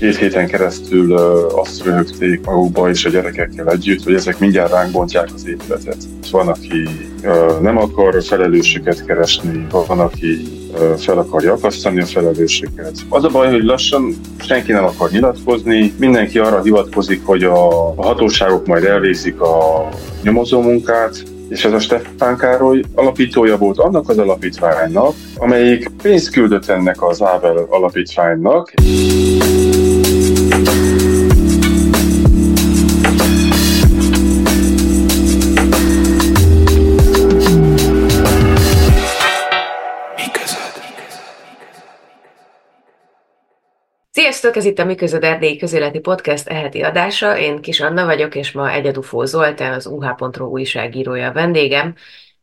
két héten keresztül azt röhögték magukba és a gyerekekkel együtt, hogy ezek mindjárt ránk bontják az épületet. Van, aki nem akar felelősséget keresni, van, aki fel akarja akasztani a felelősséget. Az a baj, hogy lassan senki nem akar nyilatkozni, mindenki arra hivatkozik, hogy a, hatóságok majd elvégzik a nyomozó munkát, és ez a Stefán Károly alapítója volt annak az alapítványnak, amelyik pénzt küldött ennek az Ábel alapítványnak. Sziasztok, ez itt a Miközöd Erdélyi Közéleti Podcast eheti adása. Én Kis Anna vagyok, és ma Egyedufó Zoltán, az UH.ro újságírója a vendégem,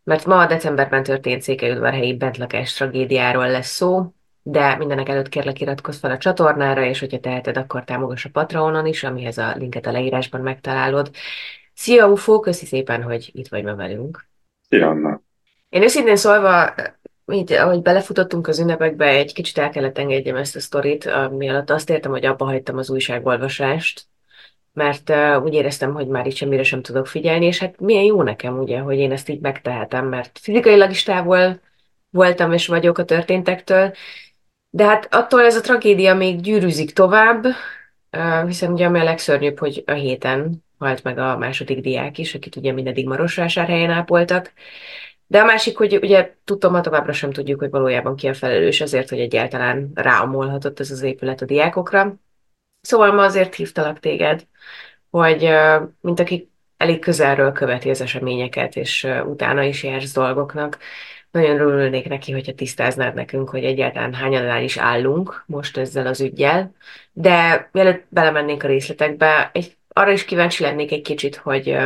mert ma a decemberben történt Székelyudvarhelyi bentlakás tragédiáról lesz szó, de mindenek előtt kérlek iratkozz fel a csatornára, és hogyha teheted, akkor támogass a Patreonon is, amihez a linket a leírásban megtalálod. Szia UFO, köszi szépen, hogy itt vagy ma velünk. Szia Anna. Én őszintén szólva így, ahogy belefutottunk az ünnepekbe, egy kicsit el kellett engedjem ezt a sztorit, ami alatt azt értem, hogy abba hagytam az újságolvasást, mert uh, úgy éreztem, hogy már itt semmire sem tudok figyelni, és hát milyen jó nekem, ugye, hogy én ezt így megtehetem, mert fizikailag is távol voltam és vagyok a történtektől, de hát attól ez a tragédia még gyűrűzik tovább, uh, hiszen ugye ami a legszörnyűbb, hogy a héten halt meg a második diák is, akit ugye mindedig Marosvásárhelyen ápoltak, de a másik, hogy ugye tudtam, ma továbbra sem tudjuk, hogy valójában ki a felelős azért, hogy egyáltalán ráomolhatott ez az épület a diákokra. Szóval ma azért hívtalak téged, hogy mint aki elég közelről követi az eseményeket, és utána is jársz dolgoknak, nagyon örülnék neki, hogyha tisztáznád nekünk, hogy egyáltalán hányadán is állunk most ezzel az ügyjel. De mielőtt belemennénk a részletekbe, egy, arra is kíváncsi lennék egy kicsit, hogy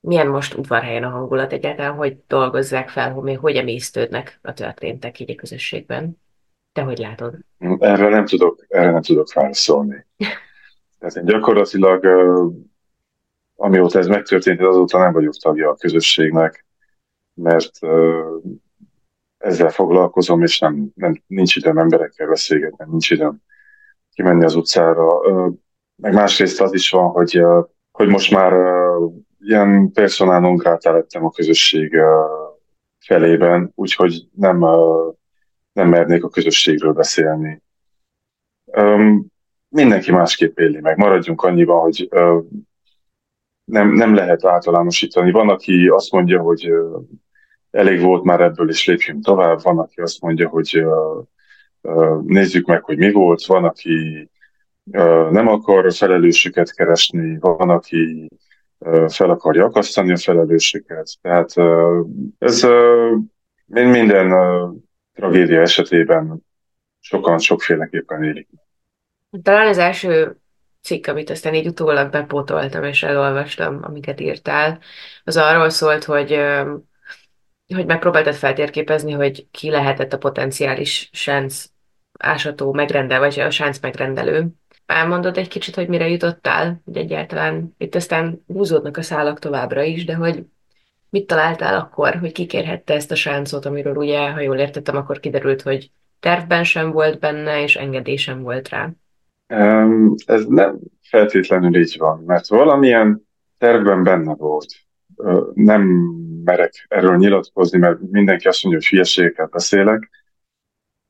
milyen most udvarhelyen a hangulat egyáltalán, hogy dolgozzák fel, hogy, hogy emésztődnek a történtek így a közösségben? Te hogy látod? Erre nem tudok, erre nem tudok válaszolni. Tehát én gyakorlatilag, amióta ez megtörtént, azóta nem vagyok tagja a közösségnek, mert ezzel foglalkozom, és nem, nem, nincs időm emberekkel beszélgetni, nincs időm kimenni az utcára. Meg másrészt az is van, hogy, hogy most már ilyen personál non lettem a közösség felében, úgyhogy nem, nem mernék a közösségről beszélni. Mindenki másképp éli meg. Maradjunk annyiban, hogy nem, nem lehet általánosítani. Van, aki azt mondja, hogy elég volt már ebből, és lépjünk tovább. Van, aki azt mondja, hogy nézzük meg, hogy mi volt. Van, aki nem akar felelősséget keresni. Van, aki fel akarja akasztani a felelősséget. Tehát ez minden tragédia esetében sokan sokféleképpen élik. Talán az első cikk, amit aztán így utólag bepótoltam és elolvastam, amiket írtál, az arról szólt, hogy hogy megpróbáltad feltérképezni, hogy ki lehetett a potenciális sánc ásató megrendel, vagy a sánc megrendelő, elmondod egy kicsit, hogy mire jutottál, hogy egyáltalán itt aztán húzódnak a szálak továbbra is, de hogy mit találtál akkor, hogy kikérhette ezt a sáncot, amiről ugye, ha jól értettem, akkor kiderült, hogy tervben sem volt benne, és engedésem volt rá. Um, ez nem feltétlenül így van, mert valamilyen tervben benne volt. Nem merek erről nyilatkozni, mert mindenki azt mondja, hogy hülyeségeket beszélek,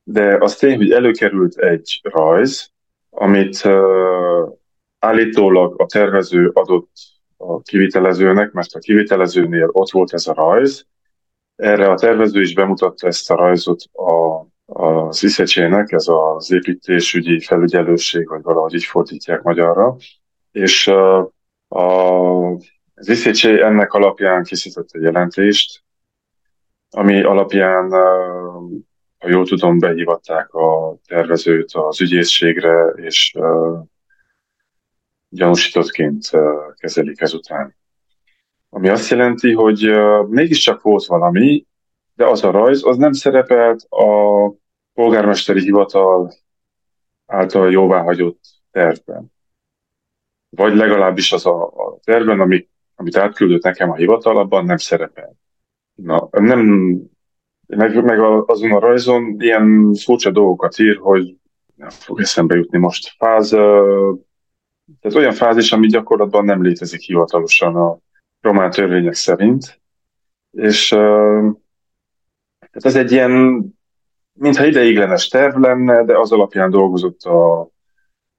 de az tény, hogy előkerült egy rajz, amit uh, állítólag a tervező adott a kivitelezőnek, mert a kivitelezőnél ott volt ez a rajz. Erre a tervező is bemutatta ezt a rajzot a, az iszecsének, ez az építésügyi felügyelőség, vagy valahogy így fordítják magyarra. És uh, a, az iszecsé ennek alapján készített egy jelentést, ami alapján uh, ha jól tudom, behívatták a tervezőt az ügyészségre, és uh, gyanúsítottként uh, kezelik ezután. Ami azt jelenti, hogy uh, mégiscsak volt valami, de az a rajz, az nem szerepelt a polgármesteri hivatal által jóváhagyott tervben. Vagy legalábbis az a, a tervben, amit, amit átküldött nekem a hivatal, abban nem szerepel. Na, nem meg, meg azon a rajzon ilyen furcsa dolgokat ír, hogy nem fog eszembe jutni most, fáz, tehát olyan fázis, ami gyakorlatban nem létezik hivatalosan a román törvények szerint, és ez egy ilyen, mintha ideiglenes terv lenne, de az alapján dolgozott a,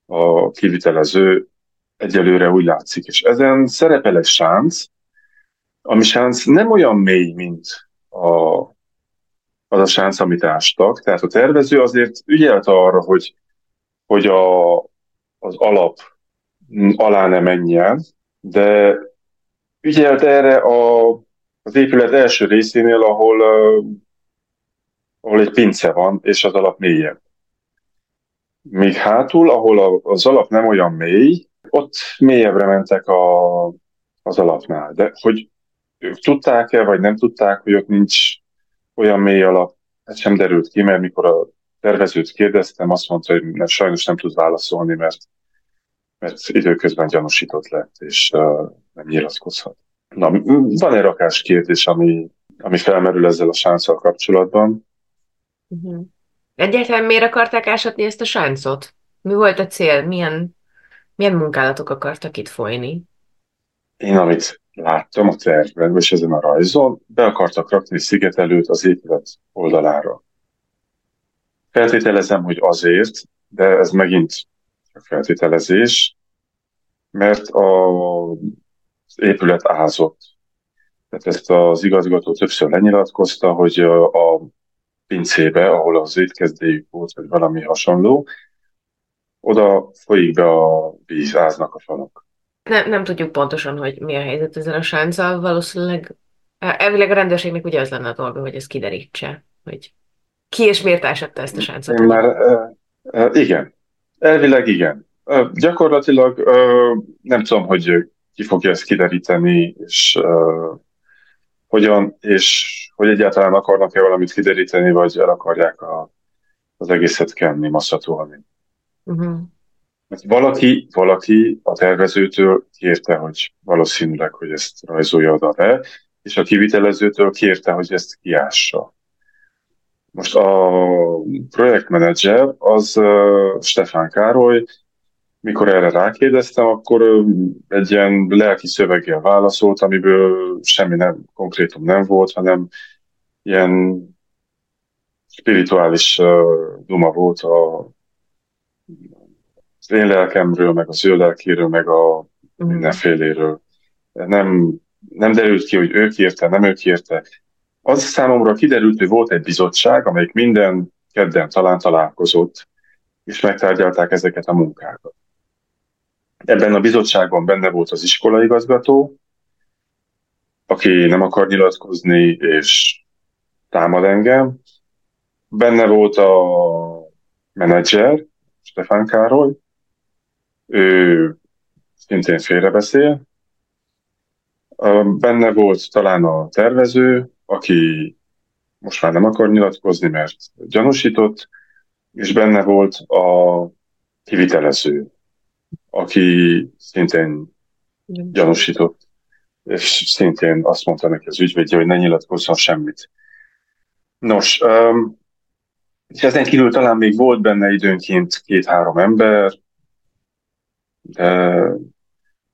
a kivitelező, egyelőre úgy látszik. És ezen szerepel egy sánc, ami sánc nem olyan mély, mint a, az a sánc, amit ástak. Tehát a tervező azért ügyelt arra, hogy, hogy a, az alap alá ne menjen, de ügyelt erre a, az épület első részénél, ahol, ahol egy pince van, és az alap mélyebb. Míg hátul, ahol az alap nem olyan mély, ott mélyebbre mentek a, az alapnál. De hogy ők tudták-e, vagy nem tudták, hogy ott nincs olyan mély alap, ez sem derült ki, mert mikor a tervezőt kérdeztem, azt mondta, hogy nem, sajnos nem tud válaszolni, mert, mert időközben gyanúsított lett, és uh, nem nyilatkozhat. Na, van egy rakás kérdés, ami, ami felmerül ezzel a sánszal kapcsolatban. Uh-huh. Egyáltalán miért akarták ásatni ezt a sáncot? Mi volt a cél? Milyen, milyen munkálatok akartak itt folyni? Én, amit láttam a tervben, és ezen a rajzon, be akartak rakni szigetelőt az épület oldalára. Feltételezem, hogy azért, de ez megint a feltételezés, mert a, az épület ázott. Tehát ezt az igazgató többször lenyilatkozta, hogy a pincébe, ahol az étkezdéjük volt, vagy valami hasonló, oda folyik be a víz, a falak. Nem, nem tudjuk pontosan, hogy mi a helyzet ezzel a sánccal. Valószínűleg elvileg a rendőrségnek ugye az lenne a dolga, hogy ez kiderítse, hogy ki és miért ásatta ezt a sáncot. Már, uh, igen. Elvileg igen. Uh, gyakorlatilag uh, nem tudom, hogy ki fogja ezt kideríteni, és uh, hogyan, és hogy egyáltalán akarnak-e valamit kideríteni, vagy el akarják a, az egészet kenni, masszatolni. Uh-huh. Valaki, valaki a tervezőtől kérte, hogy valószínűleg, hogy ezt rajzolja oda be, és a kivitelezőtől kérte, hogy ezt kiássa. Most a projektmenedzser az uh, Stefán Károly, mikor erre rákérdeztem, akkor egy ilyen lelki szöveggel válaszolt, amiből semmi nem, konkrétum nem volt, hanem ilyen spirituális uh, duma volt a, az én lelkemről, meg az ő lelkéről, meg a mhm. mindenféléről. Nem, nem derült ki, hogy ők érte, nem ők érte. Az számomra kiderült, hogy volt egy bizottság, amelyik minden kedden talán találkozott, és megtárgyalták ezeket a munkákat. Ebben a bizottságban benne volt az iskolaigazgató, aki nem akar nyilatkozni, és támad engem. Benne volt a menedzser, Stefán Károly, ő szintén félrebeszél. Benne volt talán a tervező, aki most már nem akar nyilatkozni, mert gyanúsított, és benne volt a kivitelező, aki szintén gyanúsított, és szintén azt mondta neki az ügyvédje, hogy ne nyilatkozzon semmit. Nos, um, és ezen kívül talán még volt benne időnként két-három ember, de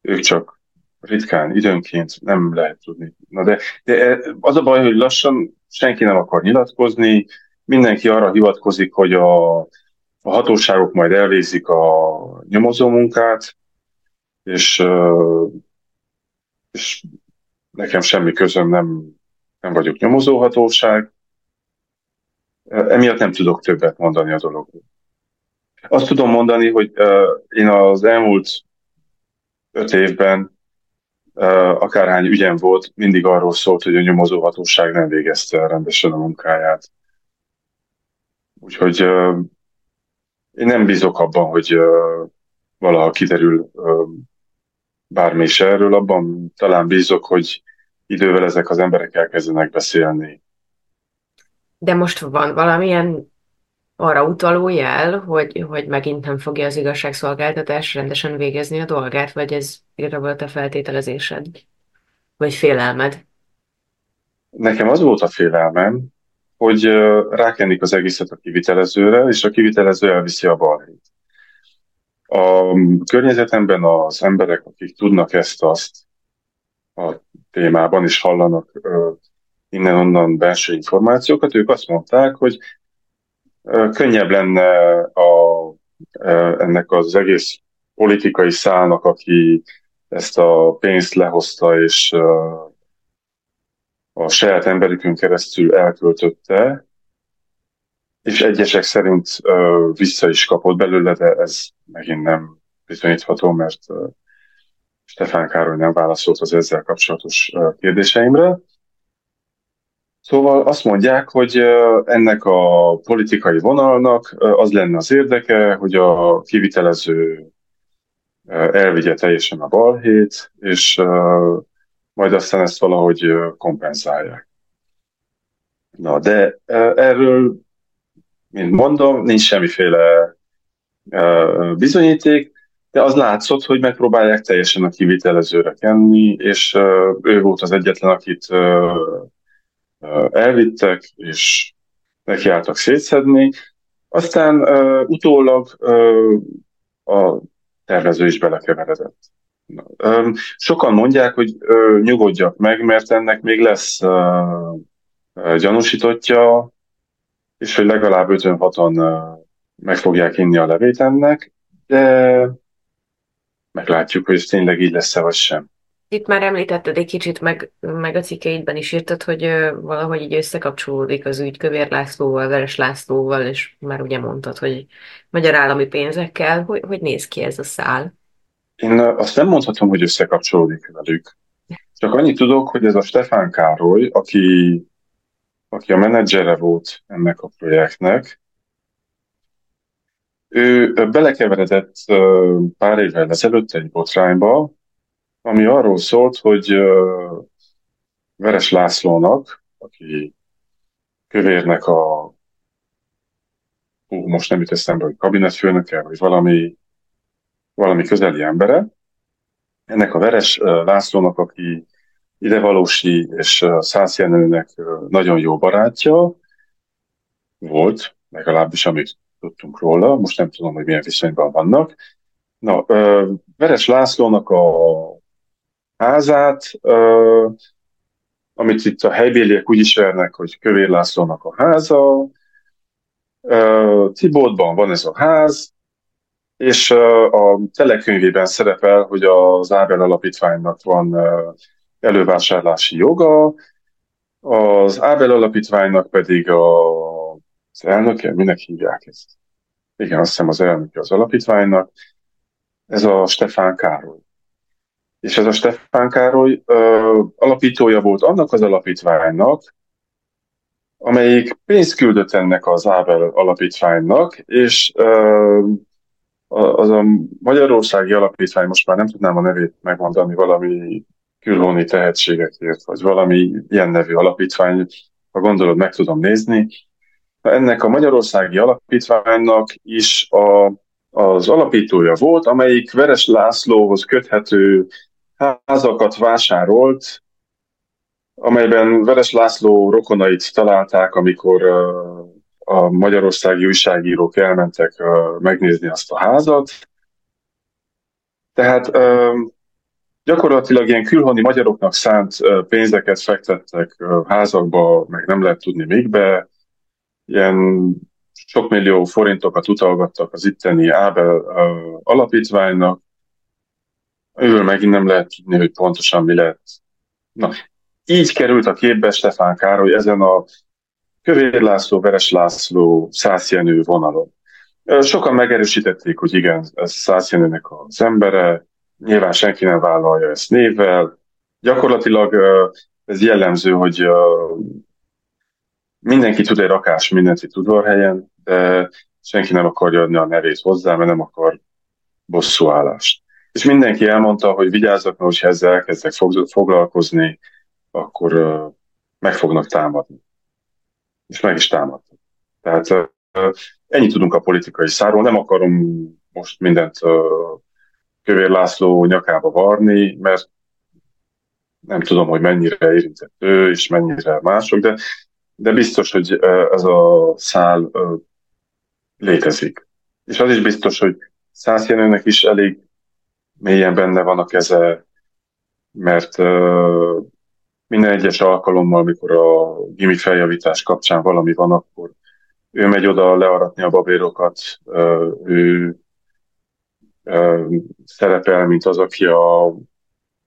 ők csak ritkán, időnként nem lehet tudni. Na de, de az a baj, hogy lassan senki nem akar nyilatkozni, mindenki arra hivatkozik, hogy a, a hatóságok majd elvégzik a nyomozó munkát, és, és nekem semmi közöm, nem, nem vagyok nyomozóhatóság, emiatt nem tudok többet mondani a dologról. Azt tudom mondani, hogy én az elmúlt öt évben akárhány ügyem volt, mindig arról szólt, hogy a nyomozóhatóság nem végezte rendesen a munkáját. Úgyhogy én nem bízok abban, hogy valaha kiderül bármi is erről, abban talán bízok, hogy idővel ezek az emberek elkezdenek beszélni. De most van valamilyen arra utaló jel, hogy, hogy megint nem fogja az igazságszolgáltatás rendesen végezni a dolgát, vagy ez igazából a feltételezésed? Vagy félelmed? Nekem az volt a félelmem, hogy rákenik az egészet a kivitelezőre, és a kivitelező elviszi a balhét. A környezetemben az emberek, akik tudnak ezt-azt a témában, és hallanak innen-onnan belső információkat, ők azt mondták, hogy könnyebb lenne a, ennek az egész politikai szálnak, aki ezt a pénzt lehozta és a saját emberükön keresztül elköltötte, és egyesek szerint vissza is kapott belőle, de ez megint nem bizonyítható, mert Stefán Károly nem válaszolt az ezzel kapcsolatos kérdéseimre. Szóval azt mondják, hogy ennek a politikai vonalnak az lenne az érdeke, hogy a kivitelező elvigye teljesen a balhét, és majd aztán ezt valahogy kompenzálják. Na, de erről, mint mondom, nincs semmiféle bizonyíték, de az látszott, hogy megpróbálják teljesen a kivitelezőre kenni, és ő volt az egyetlen, akit elvittek, és nekiálltak szétszedni. Aztán utólag a tervező is belekeveredett. Sokan mondják, hogy nyugodjak meg, mert ennek még lesz gyanúsítottja, és hogy legalább 56-an meg fogják inni a levét ennek, de meglátjuk, hogy ez tényleg így lesz-e vagy sem. Itt már említetted egy kicsit, meg, meg a cikkeidben is írtad, hogy valahogy így összekapcsolódik az ügy Kövér Lászlóval, Veres Lászlóval, és már ugye mondtad, hogy magyar állami pénzekkel. Hogy, hogy néz ki ez a szál? Én azt nem mondhatom, hogy összekapcsolódik velük. Csak annyit tudok, hogy ez a Stefán Károly, aki, aki a menedzsere volt ennek a projektnek, ő belekeveredett pár évvel ezelőtt egy botrányba, ami arról szólt, hogy Veres Lászlónak, aki Kövérnek a hú, most nem jut eszembe, hogy kabinetfőnöke, vagy valami, valami közeli embere. Ennek a Veres Lászlónak, aki idevalósi és Szász Jenőnek nagyon jó barátja volt, legalábbis amit tudtunk róla, most nem tudom, hogy milyen viszonyban vannak. Na, Veres Lászlónak a házát, amit itt a helybéliek úgy ismernek, hogy Kövér Lászlónak a háza, Tibótban van ez a ház, és a telekönyvében szerepel, hogy az Ábel Alapítványnak van elővásárlási joga, az Ábel Alapítványnak pedig a, az elnöke, minek hívják ezt? Igen, azt hiszem az elnöke az alapítványnak, ez a Stefán Károly. És ez a Stefán Károly ö, alapítója volt annak az alapítványnak, amelyik pénzt küldött ennek az Ábel alapítványnak, és ö, az a Magyarországi Alapítvány, most már nem tudnám a nevét megmondani, valami külhóni tehetségekért, vagy valami ilyen nevű alapítvány, ha gondolod, meg tudom nézni. Ennek a Magyarországi Alapítványnak is a, az alapítója volt, amelyik Veres Lászlóhoz köthető házakat vásárolt, amelyben Veres László rokonait találták, amikor a magyarországi újságírók elmentek megnézni azt a házat. Tehát gyakorlatilag ilyen külhoni magyaroknak szánt pénzeket fektettek házakba, meg nem lehet tudni még be. Ilyen sok millió forintokat utalgattak az itteni Ábel alapítványnak, Őről megint nem lehet tudni, hogy pontosan mi lett. Na, így került a képbe Stefán Károly ezen a Kövér László, Veres László, Szász Jenő vonalon. Sokan megerősítették, hogy igen, ez Szász Jenőnek az embere, nyilván senki nem vállalja ezt névvel. Gyakorlatilag ez jellemző, hogy mindenki tud egy rakás mindent itt udvarhelyen, de senki nem akarja adni a nevét hozzá, mert nem akar bosszúállást. És mindenki elmondta, hogy vigyázzak, mert hogyha ezzel elkezdek foglalkozni, akkor uh, meg fognak támadni. És meg is támadtak. Tehát ennyit tudunk a politikai száról. Nem akarom most mindent uh, Kövér László nyakába varni, mert nem tudom, hogy mennyire érintett ő, és mennyire mások, de de biztos, hogy ez a szál létezik. És az is biztos, hogy száz Jenőnek is elég mélyen benne van a keze, mert minden egyes alkalommal, amikor a gimi feljavítás kapcsán valami van, akkor ő megy oda learatni a babérokat, ő szerepel, mint az, aki a,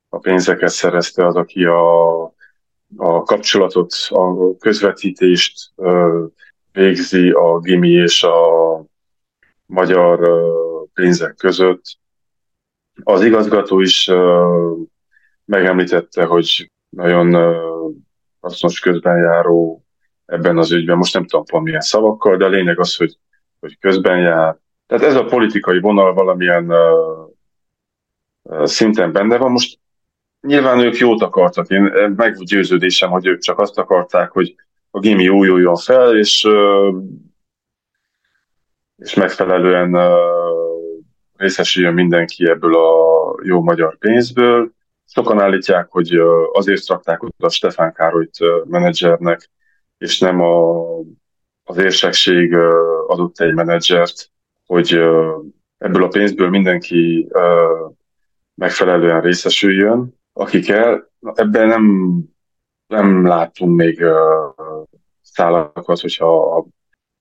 a pénzeket szerezte, az, aki a, a kapcsolatot, a közvetítést végzi a gimi és a magyar pénzek között. Az igazgató is megemlítette, hogy nagyon hasznos közbenjáró ebben az ügyben. Most nem tudom pont milyen szavakkal, de a lényeg az, hogy, hogy közben jár. Tehát ez a politikai vonal valamilyen uh, uh, szinten benne van. Most nyilván ők jót akartak. Én meg győződésem, hogy ők csak azt akarták, hogy a gimi újuljon fel, és, uh, és megfelelően uh, részesüljön mindenki ebből a jó magyar pénzből. Sokan állítják, hogy azért rakták oda Stefán Károlyt menedzsernek, és nem a, az érsekség adott egy menedzsert, hogy ebből a pénzből mindenki megfelelően részesüljön, aki kell. Ebben nem, nem látunk még szálakat, hogyha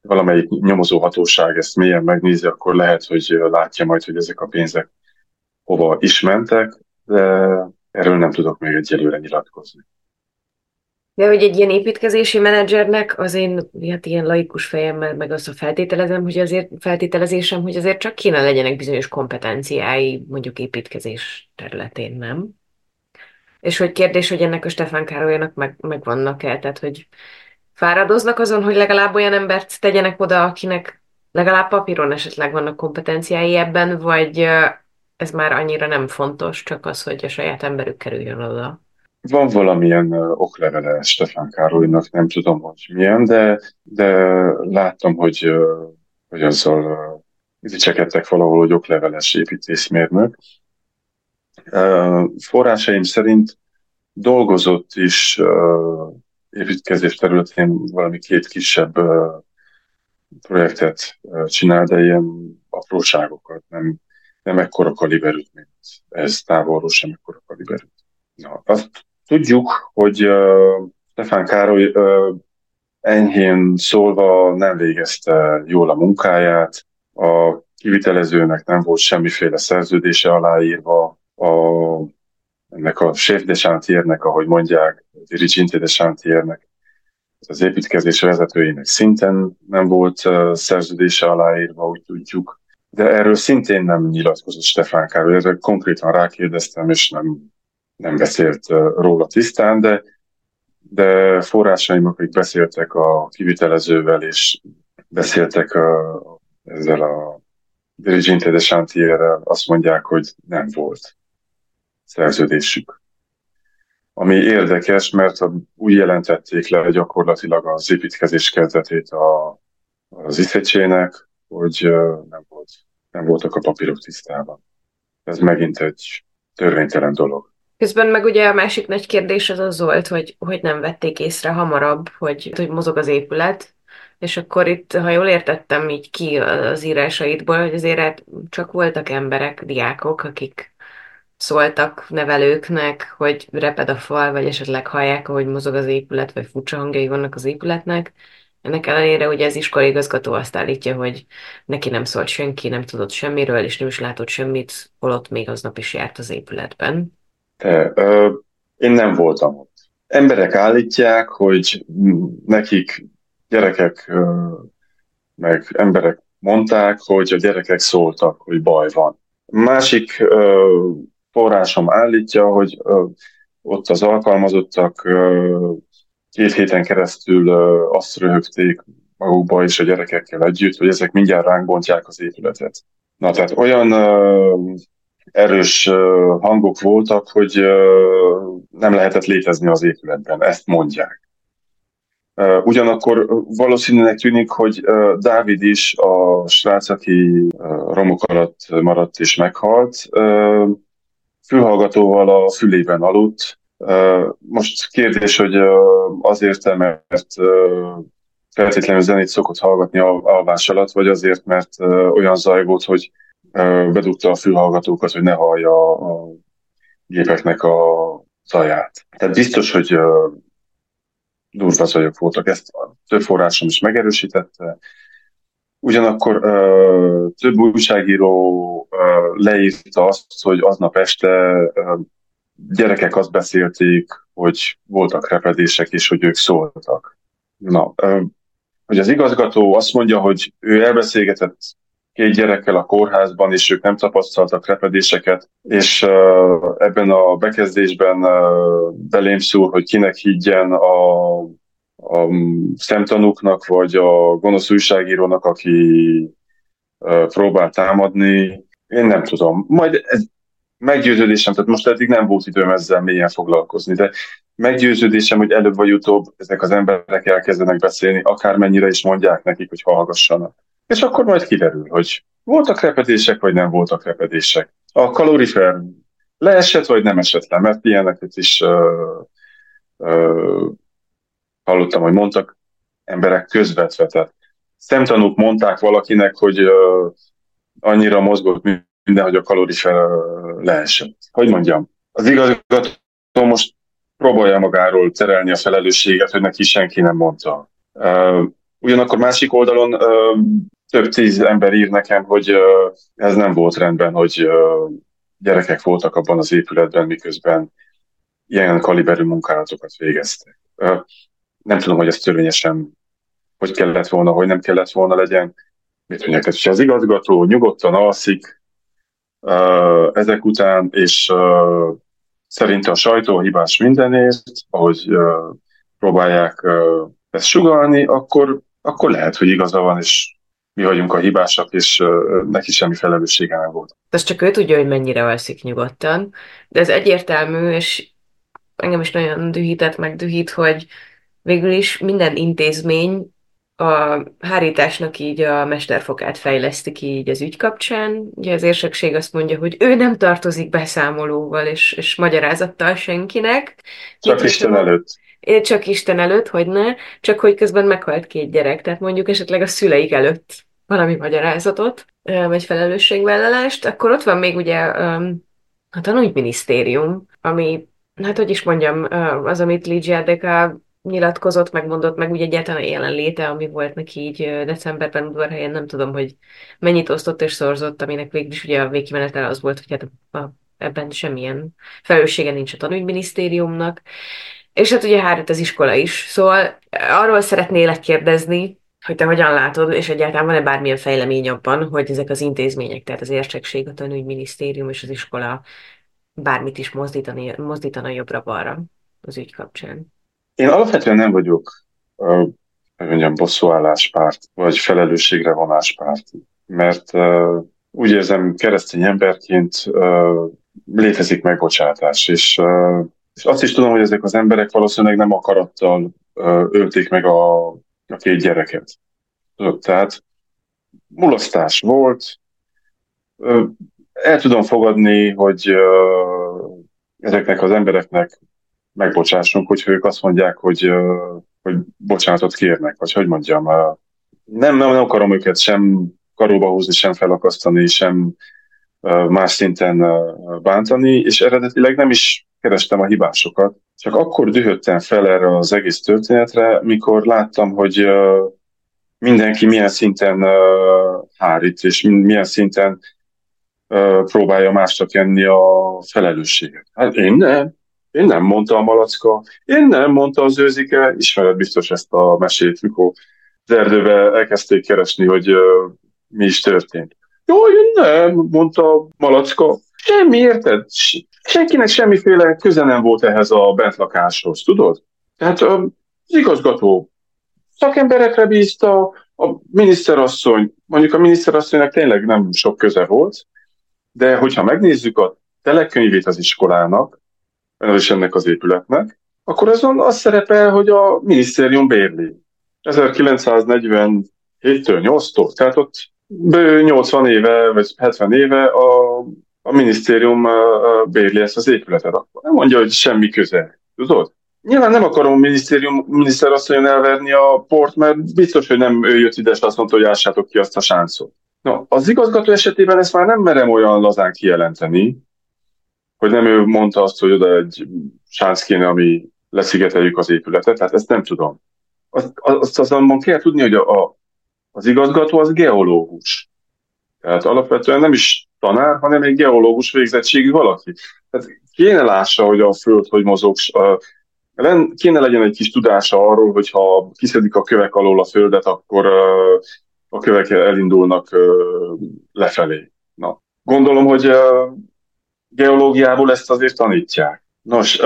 valamelyik nyomozó hatóság ezt mélyen megnézi, akkor lehet, hogy látja majd, hogy ezek a pénzek hova is mentek, de erről nem tudok még egyelőre nyilatkozni. De hogy egy ilyen építkezési menedzsernek az én hát ilyen laikus fejemmel meg azt a feltételezem, hogy azért feltételezésem, hogy azért csak kéne legyenek bizonyos kompetenciái mondjuk építkezés területén, nem? És hogy kérdés, hogy ennek a Stefán Károlyának meg, meg vannak-e, tehát hogy fáradoznak azon, hogy legalább olyan embert tegyenek oda, akinek legalább papíron esetleg vannak kompetenciái ebben, vagy ez már annyira nem fontos, csak az, hogy a saját emberük kerüljön oda. Van valamilyen oklevele Stefán Károlynak, nem tudom, hogy milyen, de, de láttam, hogy, hogy azzal dicsekedtek valahol, hogy okleveles építészmérnök. Forrásaim szerint dolgozott is építkezés területén valami két kisebb projektet csinál, de ilyen apróságokat, nem, nem ekkora kaliberűt, mint ez távolról sem ekkora kaliberűt. Na, azt Tudjuk, hogy uh, Stefán Károly uh, enyhén szólva nem végezte jól a munkáját, a kivitelezőnek nem volt semmiféle szerződése aláírva, a, ennek a chef de chantiernek, ahogy mondják, dirigente de chantiernek, az építkezés vezetőjének szinten nem volt szerződése aláírva, úgy tudjuk. De erről szintén nem nyilatkozott Stefán Károly, erre konkrétan rákérdeztem, és nem nem beszélt róla tisztán, de, de forrásaim, akik beszéltek a kivitelezővel, és beszéltek a, ezzel a Dirigente de Chantierrel, azt mondják, hogy nem volt szerződésük. Ami érdekes, mert úgy jelentették le gyakorlatilag az építkezés kezdetét a, az iszecsének, hogy nem, volt, nem voltak a papírok tisztában. Ez megint egy törvénytelen dolog. Közben meg ugye a másik nagy kérdés az az volt, hogy, hogy nem vették észre hamarabb, hogy, hogy mozog az épület, és akkor itt, ha jól értettem így ki az írásaidból, hogy azért csak voltak emberek, diákok, akik szóltak nevelőknek, hogy reped a fal, vagy esetleg hallják, hogy mozog az épület, vagy furcsa hangjai vannak az épületnek. Ennek ellenére ugye az iskolaigazgató azt állítja, hogy neki nem szólt senki, nem tudott semmiről, és nem is látott semmit, holott még aznap is járt az épületben. De, ö, én nem voltam ott. Emberek állítják, hogy nekik gyerekek, ö, meg emberek mondták, hogy a gyerekek szóltak, hogy baj van. Másik ö, forrásom állítja, hogy ott az alkalmazottak két héten keresztül azt röhögték magukba és a gyerekekkel együtt, hogy ezek mindjárt ránk bontják az épületet. Na, tehát olyan erős hangok voltak, hogy nem lehetett létezni az épületben, ezt mondják. Ugyanakkor valószínűleg tűnik, hogy Dávid is a srác, aki romok alatt maradt és meghalt, fülhallgatóval a fülében aludt, Most kérdés, hogy azért, mert feltétlenül zenét szokott hallgatni alvás alatt, vagy azért, mert olyan zaj volt, hogy bedugta a fülhallgatókat, hogy ne hallja a gépeknek a zaját. Tehát biztos, hogy durva zajok voltak, ezt több forrásom is megerősítette. Ugyanakkor több újságíró leírta azt, hogy aznap este gyerekek azt beszélték, hogy voltak repedések, és hogy ők szóltak. Na, hogy az igazgató azt mondja, hogy ő elbeszélgetett két gyerekkel a kórházban, és ők nem tapasztaltak repedéseket, és ebben a bekezdésben belém szúr, hogy kinek higgyen a, a szemtanúknak, vagy a gonosz újságírónak, aki próbál támadni. Én nem tudom. Majd ez meggyőződésem, tehát most eddig nem volt időm ezzel mélyen foglalkozni, de meggyőződésem, hogy előbb vagy utóbb ezek az emberek elkezdenek beszélni, akármennyire is mondják nekik, hogy hallgassanak. És akkor majd kiderül, hogy voltak repedések, vagy nem voltak repedések. A kalorifer leesett, vagy nem esett le, mert ilyeneket is uh, uh, hallottam, hogy mondtak emberek közvetve. Tehát szemtanúk mondták valakinek, hogy uh, annyira mozgott minden, hogy a kalorifer leesett. Hogy mondjam, az igazgató most próbálja magáról terelni a felelősséget, hogy neki senki nem mondta. Ugyanakkor másik oldalon több tíz ember ír nekem, hogy ez nem volt rendben, hogy gyerekek voltak abban az épületben, miközben ilyen kaliberű munkálatokat végeztek. Nem tudom, hogy ez törvényesen hogy kellett volna, hogy nem kellett volna legyen. Mit mondják, és az igazgató nyugodtan alszik ezek után, és szerint a sajtó hibás mindenért, ahogy próbálják ezt sugalni, akkor, akkor lehet, hogy igaza van, és mi vagyunk a hibásak, és neki semmi felelőssége nem volt. Ez csak ő tudja, hogy mennyire alszik nyugodtan, de ez egyértelmű, és engem is nagyon dühített, meg dühít, hogy végül is minden intézmény a hárításnak így a mesterfokát fejleszti ki így az ügy kapcsán. Ugye az érsekség azt mondja, hogy ő nem tartozik beszámolóval és, és magyarázattal senkinek. Csak Isten előtt. Csak Isten előtt, hogy ne, csak hogy közben meghalt két gyerek, tehát mondjuk esetleg a szüleik előtt valami magyarázatot, vagy felelősségvállalást, akkor ott van még ugye a tanúgyminisztérium, ami, hát hogy is mondjam, az, amit Ligia Deka nyilatkozott, megmondott, meg úgy egyáltalán a jelenléte, ami volt neki így decemberben udvarhelyen, nem tudom, hogy mennyit osztott és szorzott, aminek végül is ugye a végkimenetel az volt, hogy hát ebben semmilyen felelőssége nincs a tanügyminisztériumnak. És hát ugye hát az iskola is. Szóval arról szeretnélek kérdezni, hogy te hogyan látod, és egyáltalán van-e bármilyen fejlemény abban, hogy ezek az intézmények, tehát az értsekség, a tanügyminisztérium és az iskola bármit is mozdítani, mozdítana jobbra-balra az ügy kapcsán? Én alapvetően nem vagyok, hogy mondjam, bosszúálláspárt, vagy felelősségre vonáspárt, mert uh, úgy érzem, keresztény emberként uh, létezik megbocsátás, és, uh, és azt is tudom, hogy ezek az emberek valószínűleg nem akarattal uh, ölték meg a, a két gyereket. Tudod, tehát mulasztás volt, uh, el tudom fogadni, hogy uh, ezeknek az embereknek megbocsássunk, hogyha ők azt mondják, hogy, hogy bocsánatot kérnek, vagy hogy mondjam, nem, nem, nem akarom őket sem karóba húzni, sem felakasztani, sem más szinten bántani, és eredetileg nem is kerestem a hibásokat. Csak akkor dühöttem fel erre az egész történetre, mikor láttam, hogy mindenki milyen szinten hárít, és milyen szinten próbálja másra kenni a felelősséget. Hát én nem. Én nem mondta a malacka, én nem mondta az őzike, ismered biztos ezt a mesét, mikor az erdőbe elkezdték keresni, hogy uh, mi is történt. Jó, én nem, mondta a malacka. Semmi, érted? Senkinek semmiféle köze nem volt ehhez a bentlakáshoz, tudod? Tehát uh, az igazgató szakemberekre bízta, a miniszterasszony, mondjuk a miniszterasszonynak tényleg nem sok köze volt, de hogyha megnézzük a telekönyvét az iskolának, is ennek az épületnek, akkor azon az szerepel, hogy a minisztérium bérli. 1947-től 8-tól, tehát ott bő 80 éve, vagy 70 éve a, a minisztérium bérli ezt az épületet, akkor nem mondja, hogy semmi köze. Tudod? Nyilván nem akarom a minisztérium, miniszter asszonyon elverni a port, mert biztos, hogy nem ő jött ide, és azt mondta, hogy ássátok ki azt a sáncot. No, az igazgató esetében ezt már nem merem olyan lazán kijelenteni, hogy nem ő mondta azt, hogy oda egy sánc kéne, ami leszigeteljük az épületet, tehát ezt nem tudom. Azt, azt azonban kell tudni, hogy a, a, az igazgató az geológus. Tehát alapvetően nem is tanár, hanem egy geológus végzettségű valaki. Tehát kéne lássa, hogy a Föld hogy mozog, kéne legyen egy kis tudása arról, hogy ha kiszedik a kövek alól a Földet, akkor a kövek elindulnak lefelé. Na, gondolom, hogy geológiából ezt azért tanítják. Nos,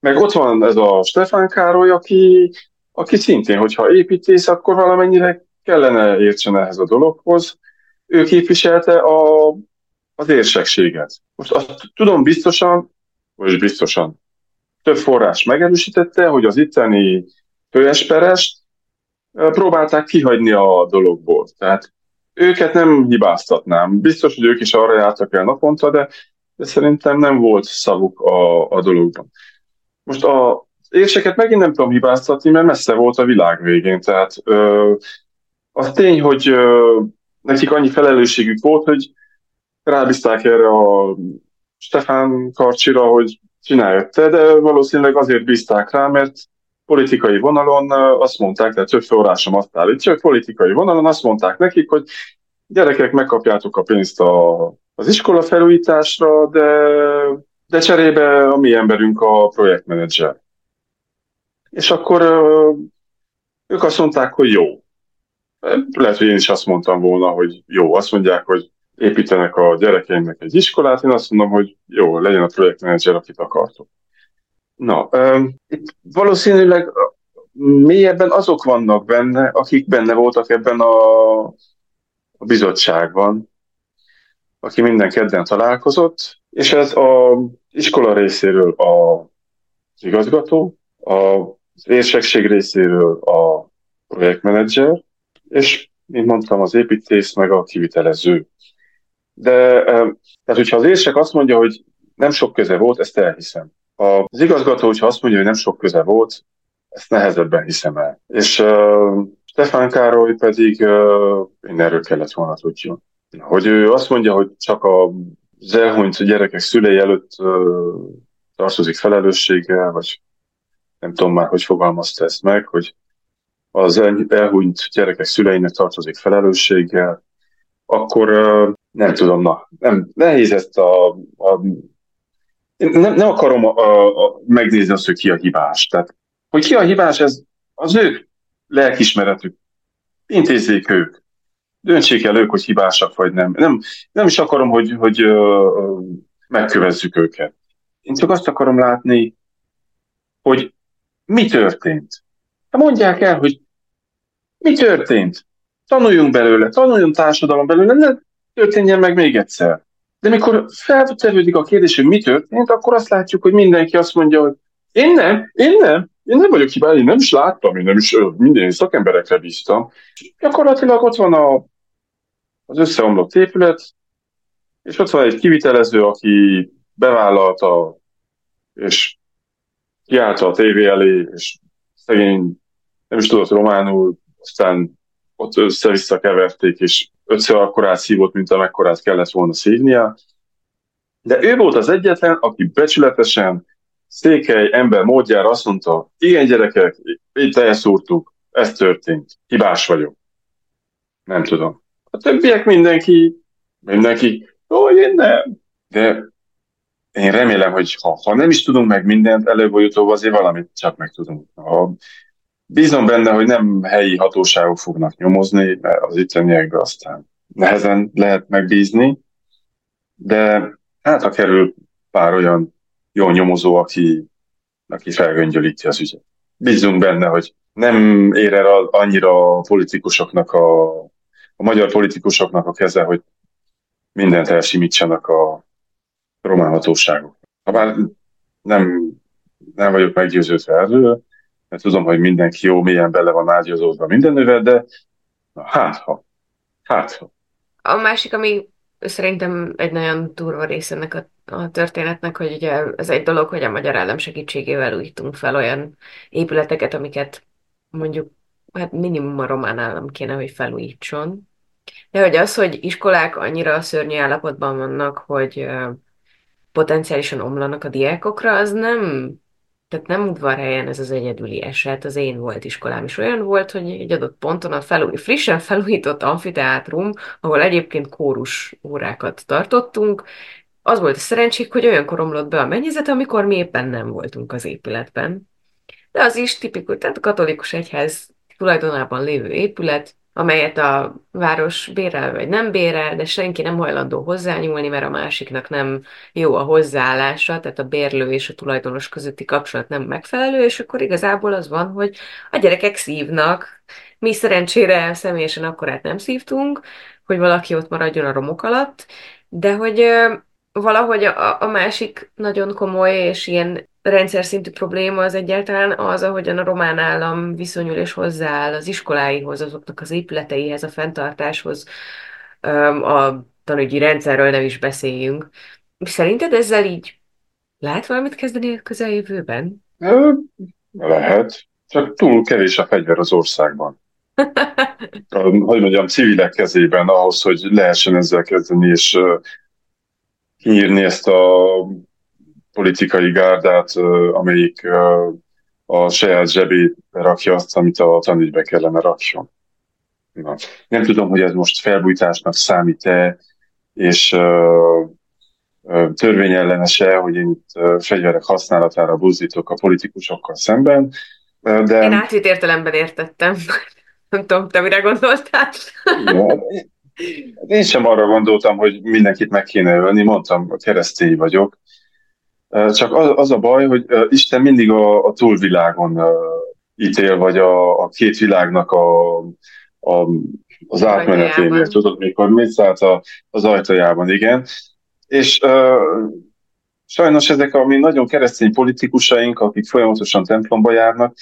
meg ott van ez a Stefán Károly, aki, aki szintén, hogyha építész, akkor valamennyire kellene értsen ehhez a dologhoz. Ő képviselte a, az érsekséget. Most azt tudom biztosan, vagy biztosan, több forrás megerősítette, hogy az itteni főesperest próbálták kihagyni a dologból. Tehát őket nem hibáztatnám. Biztos, hogy ők is arra jártak el naponta, de, de szerintem nem volt szavuk a, a dologban. Most a érseket megint nem tudom hibáztatni, mert messze volt a világ végén. Tehát ö, az tény, hogy ö, nekik annyi felelősségük volt, hogy rábízták erre a Stefán Karcsira, hogy csinálja te, de valószínűleg azért bízták rá, mert politikai vonalon azt mondták, tehát több forrásom azt állítja, hogy politikai vonalon azt mondták nekik, hogy gyerekek, megkapjátok a pénzt a, az iskola felújításra, de, de cserébe a mi emberünk a projektmenedzser. És akkor ők azt mondták, hogy jó. Lehet, hogy én is azt mondtam volna, hogy jó. Azt mondják, hogy építenek a gyerekeimnek egy iskolát, én azt mondom, hogy jó, legyen a projektmenedzser, akit akartok. Na, um, itt valószínűleg mélyebben azok vannak benne, akik benne voltak ebben a, a bizottságban, aki minden kedden találkozott, és ez a iskola részéről a, az igazgató, az érsekség részéről a projektmenedzser, és, mint mondtam, az építész meg a kivitelező. De tehát, hogyha az érsek azt mondja, hogy nem sok köze volt, ezt elhiszem. Az igazgató, hogyha azt mondja, hogy nem sok köze volt, ezt nehezebben hiszem el. És uh, Stefán Károly pedig uh, én erről kellett volna tudjon. Hogy ő azt mondja, hogy csak a az elhunyt gyerekek szülei előtt uh, tartozik felelősséggel, vagy nem tudom már, hogy fogalmazta ezt meg, hogy az elhunyt gyerekek szüleinek tartozik felelősséggel, akkor uh, nem tudom, na, nem, nehéz ezt a, a nem, nem akarom a, a, megnézni azt, hogy ki a hibás. Tehát, hogy ki a hibás, ez az ők lelkismeretük. Intézzék ők. Döntsék el ők, hogy hibásak vagy nem. Nem, nem is akarom, hogy, hogy uh, megkövezzük őket. Én csak azt akarom látni, hogy mi történt. Hát mondják el, hogy mi történt. Tanuljunk belőle, tanuljunk társadalom belőle, ne történjen meg még egyszer. De mikor feltevődik a kérdés, hogy mi történt, akkor azt látjuk, hogy mindenki azt mondja, hogy én nem, én nem, én nem vagyok hibás, én nem is láttam, én nem is minden szakemberekre bíztam. Gyakorlatilag ott van a, az összeomlott épület, és ott van egy kivitelező, aki bevállalta, és kiállta a tévé elé, és szegény nem is tudott románul, aztán ott össze-vissza keverték, és ötször akkorát szívott, mint amekkorát kellett volna szívnia. De ő volt az egyetlen, aki becsületesen, székely ember módjára azt mondta, igen gyerekek, itt elszúrtuk, ez történt, hibás vagyok. Nem tudom. A többiek mindenki, mindenki, ó, én nem. De én remélem, hogy ha, ha nem is tudunk meg mindent, előbb vagy utóbb azért valamit csak meg tudunk. Ha Bízom benne, hogy nem helyi hatóságok fognak nyomozni, mert az itteniekbe aztán nehezen lehet megbízni, de hát ha kerül pár olyan jó nyomozó, aki, aki felgöngyölíti az ügyet. Bízunk benne, hogy nem ér el annyira a politikusoknak, a, a magyar politikusoknak a keze, hogy mindent elsimítsanak a román hatóságok. Ha bár nem, nem vagyok meggyőződve erről, mert tudom, hogy mindenki jó, milyen bele van ágyazódva mindenővel, de hát ha, hát ha. A másik, ami szerintem egy nagyon durva rész ennek a, a történetnek, hogy ugye ez egy dolog, hogy a magyar állam segítségével újítunk fel olyan épületeket, amiket mondjuk hát minimum a román állam kéne, hogy felújítson. De hogy az, hogy iskolák annyira szörnyű állapotban vannak, hogy potenciálisan omlanak a diákokra, az nem, tehát nem udvarhelyen ez az egyedüli eset. Az én volt iskolám is olyan volt, hogy egy adott ponton a felúj, frissen felújított amfiteátrum, ahol egyébként kórus órákat tartottunk, az volt a szerencsék, hogy olyan romlott be a mennyezet, amikor mi éppen nem voltunk az épületben. De az is tipikus, tehát a katolikus egyház tulajdonában lévő épület, amelyet a város bérel vagy nem bérel, de senki nem hajlandó hozzányúlni, mert a másiknak nem jó a hozzáállása, tehát a bérlő és a tulajdonos közötti kapcsolat nem megfelelő, és akkor igazából az van, hogy a gyerekek szívnak. Mi szerencsére személyesen akkorát nem szívtunk, hogy valaki ott maradjon a romok alatt, de hogy valahogy a, a másik nagyon komoly és ilyen rendszer szintű probléma az egyáltalán az, ahogyan a román állam viszonyul és hozzááll az iskoláihoz, azoknak az épületeihez, a fenntartáshoz, a tanügyi rendszerről nem is beszéljünk. Szerinted ezzel így lehet valamit kezdeni a közeljövőben? Lehet, csak túl kevés a fegyver az országban. hogy mondjam, civilek kezében ahhoz, hogy lehessen ezzel kezdeni, és kiírni ezt a politikai gárdát, amelyik a saját zsebébe rakja azt, amit a tanügybe kellene rakjon. Na. Nem tudom, hogy ez most felbújtásnak számít-e, és törvényellenes-e, hogy én itt fegyverek használatára buzdítok a politikusokkal szemben. De... Én átvitt értelemben értettem. Nem tudom, te mire gondoltál? Ja, én sem arra gondoltam, hogy mindenkit meg kéne ölni, mondtam, keresztény vagyok, csak az, az a baj, hogy Isten mindig a, a túlvilágon ítél, vagy a, a két világnak a, a, az átmeneténél. Tudod, mikor mit szállt a, az ajtajában, igen. És uh, sajnos ezek a mi nagyon keresztény politikusaink, akik folyamatosan templomba járnak,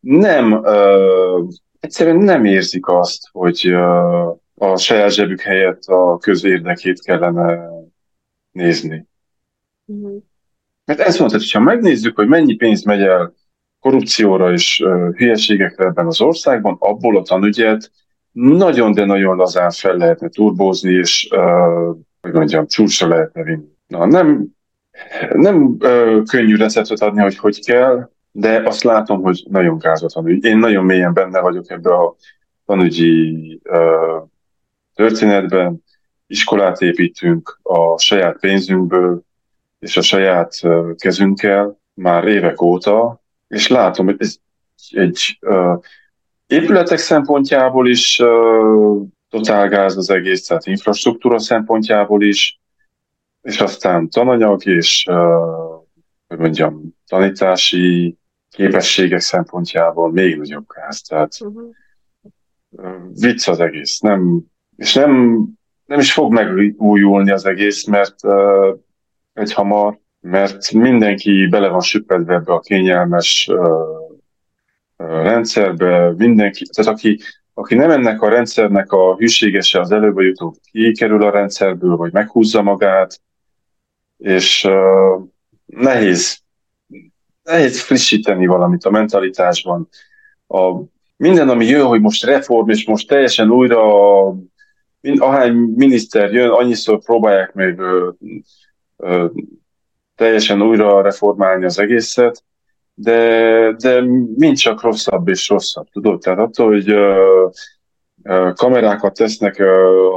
nem, uh, egyszerűen nem érzik azt, hogy uh, a saját zsebük helyett a közérdekét kellene nézni. Mm-hmm. Mert ezt mondtad, hogyha megnézzük, hogy mennyi pénz megy el korrupcióra és hülyeségekre ebben az országban, abból a tanügyet nagyon, de nagyon lazán fel lehetne turbózni, és uh, hogy mondjam, csúcsra lehetne vinni. Na, nem, nem uh, könnyű receptet adni, hogy hogy kell, de azt látom, hogy nagyon gáz a. Én nagyon mélyen benne vagyok ebbe a tanügyi uh, történetben. Iskolát építünk a saját pénzünkből, és a saját kezünkkel már évek óta, és látom, hogy ez egy uh, épületek szempontjából is uh, totálgáz az egész, tehát infrastruktúra szempontjából is, és aztán tananyag és, uh, hogy mondjam, tanítási képességek szempontjából még nagyobb gáz. Tehát uh-huh. vicc az egész. Nem, és nem, nem is fog megújulni az egész, mert uh, egy hamar, mert mindenki bele van süppedve ebbe a kényelmes uh, uh, rendszerbe, mindenki, tehát aki, aki nem ennek a rendszernek a hűségese, az előbb jutó kikerül a rendszerből, vagy meghúzza magát, és uh, nehéz, nehéz frissíteni valamit a mentalitásban. A, minden, ami jön, hogy most reform, és most teljesen újra mind, ahány miniszter jön, annyiszor próbálják meg teljesen újra reformálni az egészet, de, de mind csak rosszabb és rosszabb, tudod? Tehát attól, hogy kamerákat tesznek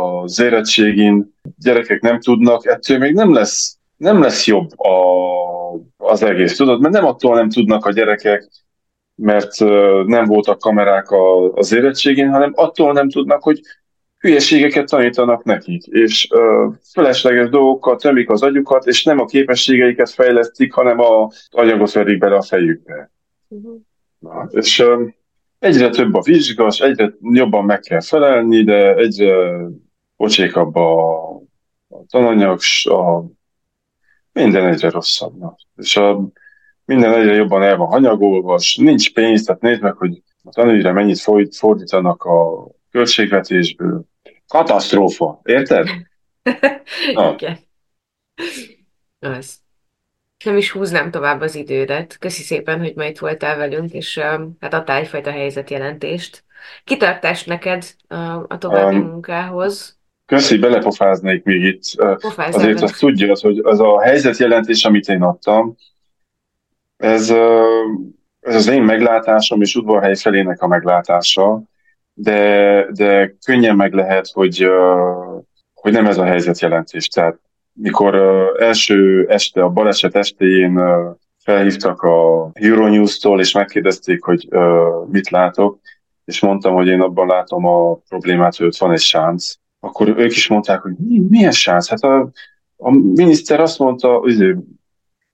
az érettségin, gyerekek nem tudnak, ettől még nem lesz, nem lesz jobb a, az egész, tudod? Mert nem attól nem tudnak a gyerekek, mert nem voltak kamerák az érettségén, hanem attól nem tudnak, hogy hülyeségeket tanítanak nekik, és ö, felesleges dolgokkal tömik az agyukat, és nem a képességeiket fejlesztik, hanem a anyagot verik bele a fejükbe. Uh-huh. Na, és ö, egyre több a vizsgas, egyre jobban meg kell felelni, de egyre pocsékabb a, a tananyag, a, minden egyre rosszabb. Na. És a, minden egyre jobban el van hanyagolva, és nincs pénz, tehát nézd meg, hogy a tanügyre mennyit fordítanak a költségvetésből, Katasztrófa, érted? Igen. Az. Nem is húznám tovább az idődet. Köszi szépen, hogy ma itt voltál velünk, és um, hát adtál egyfajta helyzetjelentést. Kitartást neked uh, a további um, munkához. Köszi, belepofáznék még itt. Pofázz Azért azt tudja, hogy az a helyzetjelentés, amit én adtam, ez, ez az én meglátásom és udvarhely felének a meglátása, de, de könnyen meg lehet, hogy, hogy nem ez a helyzetjelentés. Tehát mikor első este, a baleset estéjén felhívtak a Euronews-tól, és megkérdezték, hogy mit látok, és mondtam, hogy én abban látom a problémát, hogy ott van egy sánc, akkor ők is mondták, hogy milyen sánc? Hát a, a miniszter azt mondta,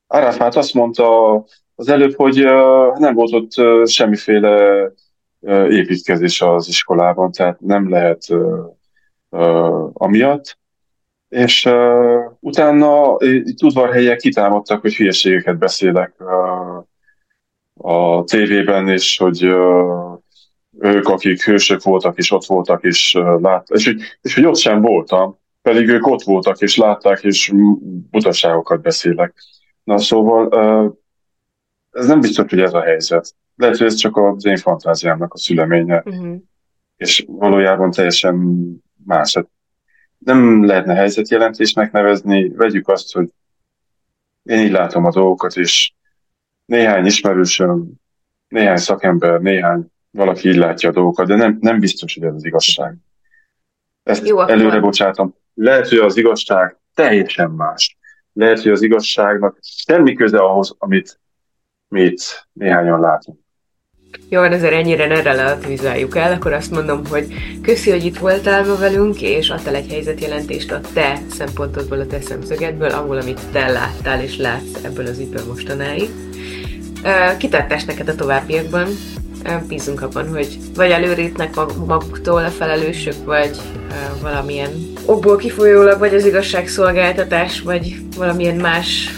Arafát azt mondta az előbb, hogy nem volt ott semmiféle építkezés az iskolában, tehát nem lehet amiatt. És utána itt udvarhelyek kitámadtak, hogy hülyeségeket beszélek a tévében, és hogy ők, akik hősök voltak, és ott voltak, és látták, és, és hogy ott sem voltam, pedig ők ott voltak, és látták, és butaságokat beszélek. Na szóval ez nem biztos, hogy ez a helyzet. Lehet, hogy ez csak az én fantáziámnak a szüleménye, uh-huh. és valójában teljesen más. Hát nem lehetne helyzetjelentésnek nevezni, vegyük azt, hogy én így látom a dolgokat, és néhány ismerősöm, néhány szakember, néhány valaki így látja a dolgokat, de nem, nem biztos, hogy ez az igazság. Ezt Jó, előre bocsátom. Lehet, hogy az igazság teljesen más. Lehet, hogy az igazságnak semmi köze ahhoz, amit mi itt néhányan látunk. Jó, ezért ennyire ne relativizáljuk el, akkor azt mondom, hogy köszi, hogy itt voltál ma velünk, és adtál egy helyzetjelentést a te szempontodból, a te szemszögedből, ahol amit te láttál és látsz ebből az ügyből mostanáig. Kitartás neked a továbbiakban, bízunk abban, hogy vagy előrítnek maguktól a felelősök, vagy valamilyen okból kifolyólag, vagy az igazságszolgáltatás, vagy valamilyen más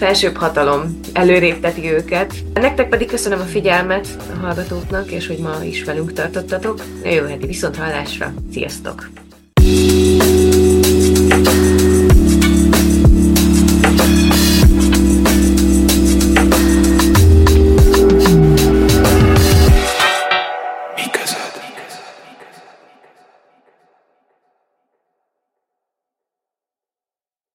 felsőbb hatalom előrépteti őket. Nektek pedig köszönöm a figyelmet a hallgatóknak, és hogy ma is velünk tartottatok. A jövő heti viszont hallásra. Sziasztok!